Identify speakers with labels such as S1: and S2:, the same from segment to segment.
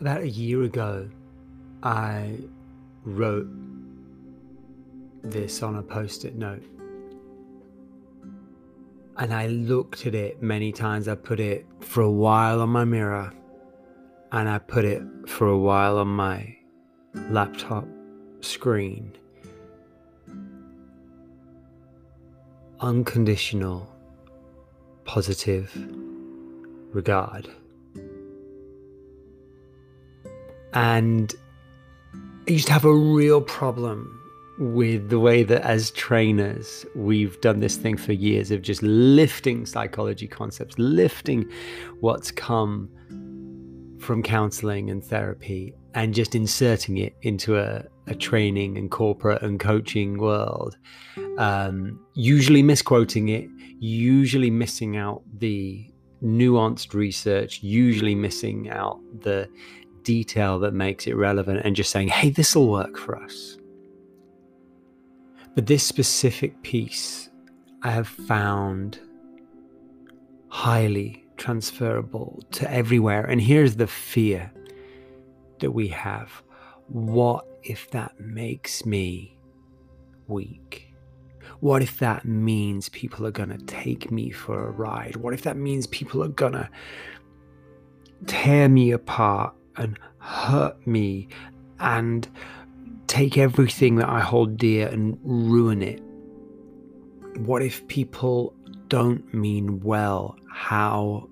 S1: about a year ago, I wrote this on a post it note. And I looked at it many times. I put it for a while on my mirror, and I put it for a while on my laptop screen. Unconditional, positive regard. And I used to have a real problem with the way that as trainers we've done this thing for years of just lifting psychology concepts, lifting what's come from counseling and therapy and just inserting it into a, a training and corporate and coaching world. Um, usually misquoting it, usually missing out the nuanced research, usually missing out the detail that makes it relevant and just saying, hey, this will work for us. But this specific piece I have found highly transferable to everywhere. And here's the fear that we have what if that makes me weak? What if that means people are going to take me for a ride? What if that means people are going to tear me apart and hurt me and take everything that I hold dear and ruin it? What if people don't mean well? How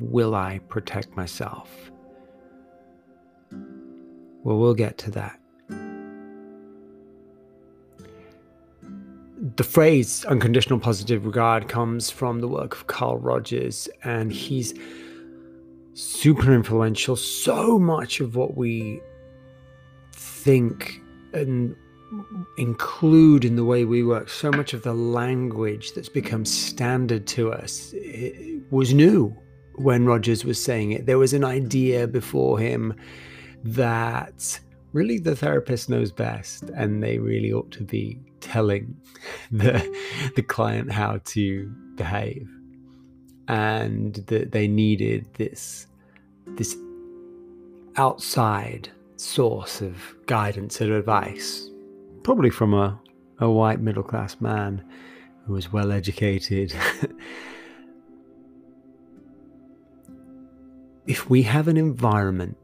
S1: will I protect myself? Well, we'll get to that. The phrase unconditional positive regard comes from the work of Carl Rogers, and he's super influential. So much of what we think and include in the way we work, so much of the language that's become standard to us was new when Rogers was saying it. There was an idea before him that really the therapist knows best and they really ought to be telling the, the client how to behave and that they needed this this outside source of guidance and advice. Probably from a, a white middle class man who was well educated. If we have an environment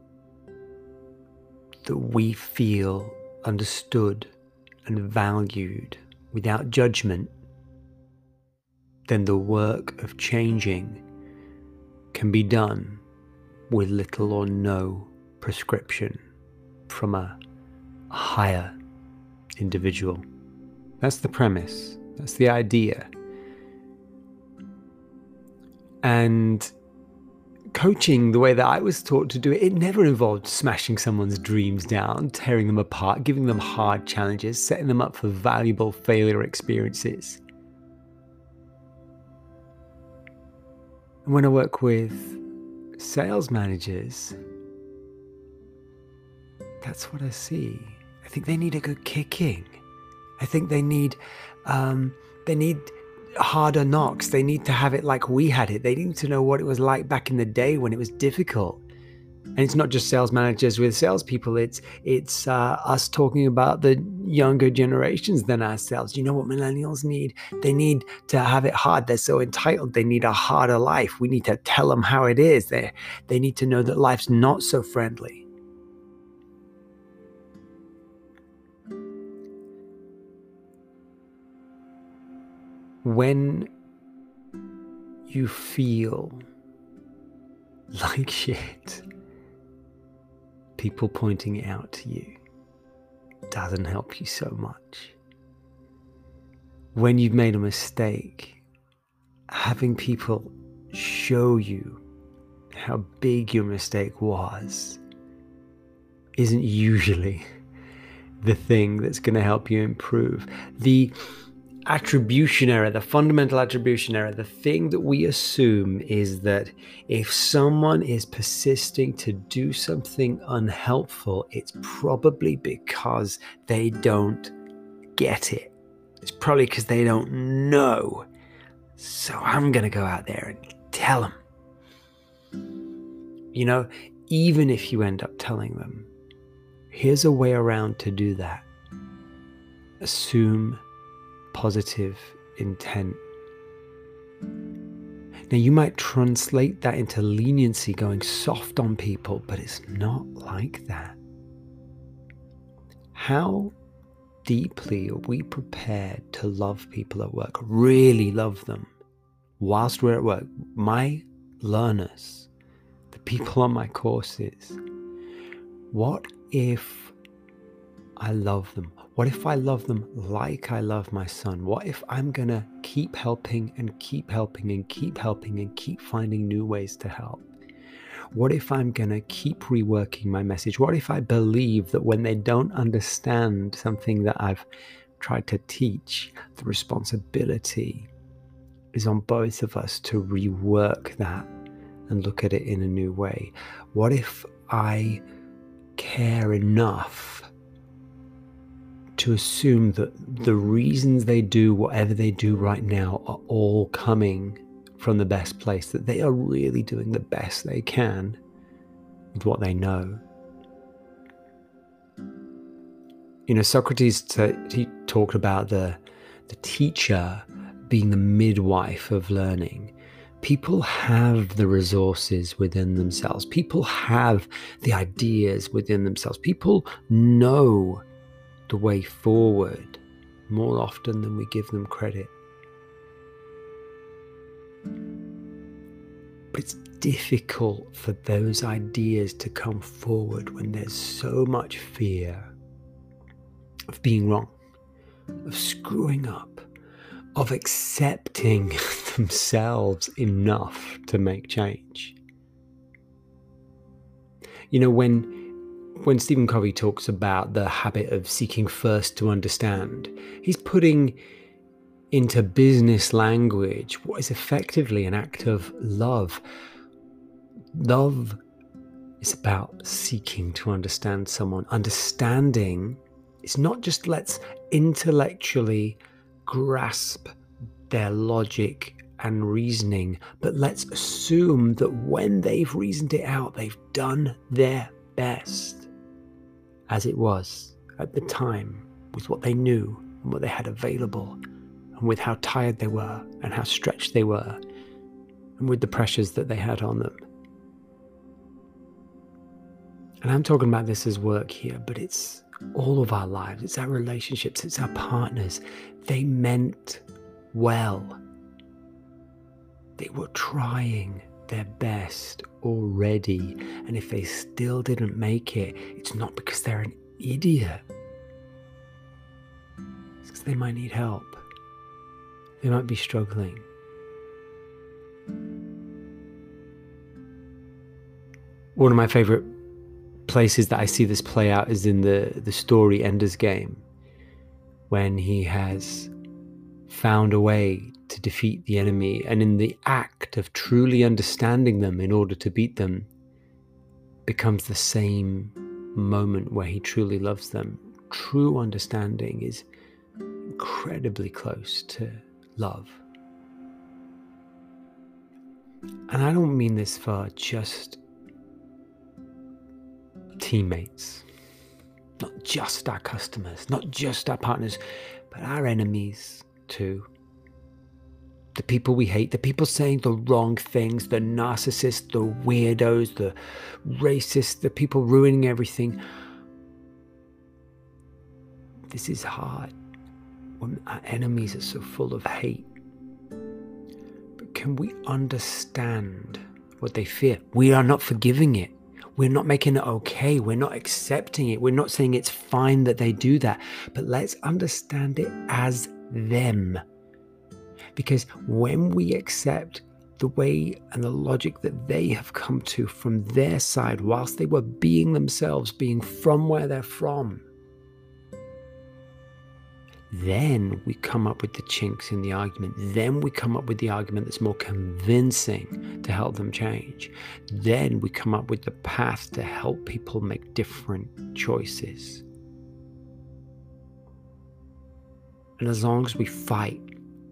S1: that we feel understood and valued without judgment, then the work of changing can be done with little or no prescription from a higher individual. That's the premise, that's the idea. And coaching the way that I was taught to do it, it never involved smashing someone's dreams down, tearing them apart, giving them hard challenges, setting them up for valuable failure experiences. And when I work with sales managers, that's what I see. I think they need a good kicking. I think they need um, they need harder knocks. They need to have it like we had it. They need to know what it was like back in the day when it was difficult. And it's not just sales managers with salespeople. It's it's uh, us talking about the younger generations than ourselves. You know what millennials need? They need to have it hard. They're so entitled. They need a harder life. We need to tell them how it is. They they need to know that life's not so friendly. when you feel like shit, people pointing it out to you doesn't help you so much. When you've made a mistake, having people show you how big your mistake was isn't usually the thing that's going to help you improve. The attribution error, the fundamental attribution error, the thing that we assume is that if someone is persisting to do something unhelpful, it's probably because they don't get it. It's probably because they don't know. So I'm going to go out there and tell them. You know, even if you end up telling them, here's a way around to do that. Assume positive intent. Now, you might translate that into leniency, going soft on people, but it's not like that. How deeply are we prepared to love people at work, really love them whilst we're at work? My learners, the people on my courses, what if I love them? What if I love them like I love my son? What if I'm going to keep helping and keep helping and keep helping and keep finding new ways to help? What if I'm going to keep reworking my message? What if I believe that when they don't understand something that I've tried to teach, the responsibility is on both of us to rework that and look at it in a new way? What if I care enough to assume that the reasons they do whatever they do right now are all coming from the best place, that they are really doing the best they can with what they know. You know, Socrates t- he talked about the the teacher being the midwife of learning. People have the resources within themselves. People have the ideas within themselves. People know the way forward more often than we give them credit. But it's difficult for those ideas to come forward when there's so much fear of being wrong, of screwing up, of accepting themselves enough to make change. You know, when when Stephen Covey talks about the habit of seeking first to understand, he's putting into business language what is effectively an act of love. Love is about seeking to understand someone. Understanding is not just let's intellectually grasp their logic and reasoning, but let's assume that when they've reasoned it out, they've done their best as it was at the time with what they knew and what they had available, and with how tired they were and how stretched they were, and with the pressures that they had on them. And I'm talking about this as work here, but it's all of our lives, it's our relationships, it's our partners. They meant well. They were trying their best already. And if they still didn't make it, it's not because they're an idiot. It's because they might need help. They might be struggling. One of my favorite places that I see this play out is in the, the story Ender's Game, when he has found a way to defeat the enemy, and in the act of truly understanding them in order to beat them, becomes the same moment where he truly loves them. True understanding is incredibly close to love. And I don't mean this for just teammates, not just our customers, not just our partners, but our enemies too the people we hate, the people saying the wrong things, the narcissists, the weirdos, the racists, the people ruining everything. This is hard when our enemies are so full of hate. But can we understand what they fear? We are not forgiving it. We're not making it okay. We're not accepting it. We're not saying it's fine that they do that. But let's understand it as them because when we accept the way and the logic that they have come to from their side, whilst they were being themselves, being from where they're from, then we come up with the chinks in the argument. Then we come up with the argument that's more convincing to help them change. Then we come up with the path to help people make different choices. And as long as we fight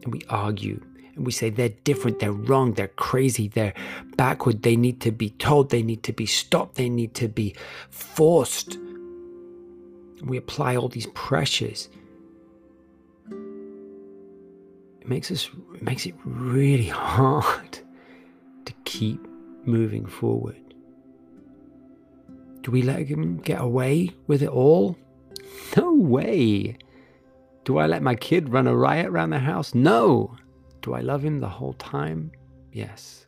S1: and we argue And we say they're different, they're wrong, they're crazy, they're backward, they need to be told, they need to be stopped, they need to be forced. We apply all these pressures. It makes us it makes it really hard to keep moving forward. Do we let him get away with it all? No way. Do I let my kid run a riot around the house? No. Do I love him the whole time? Yes.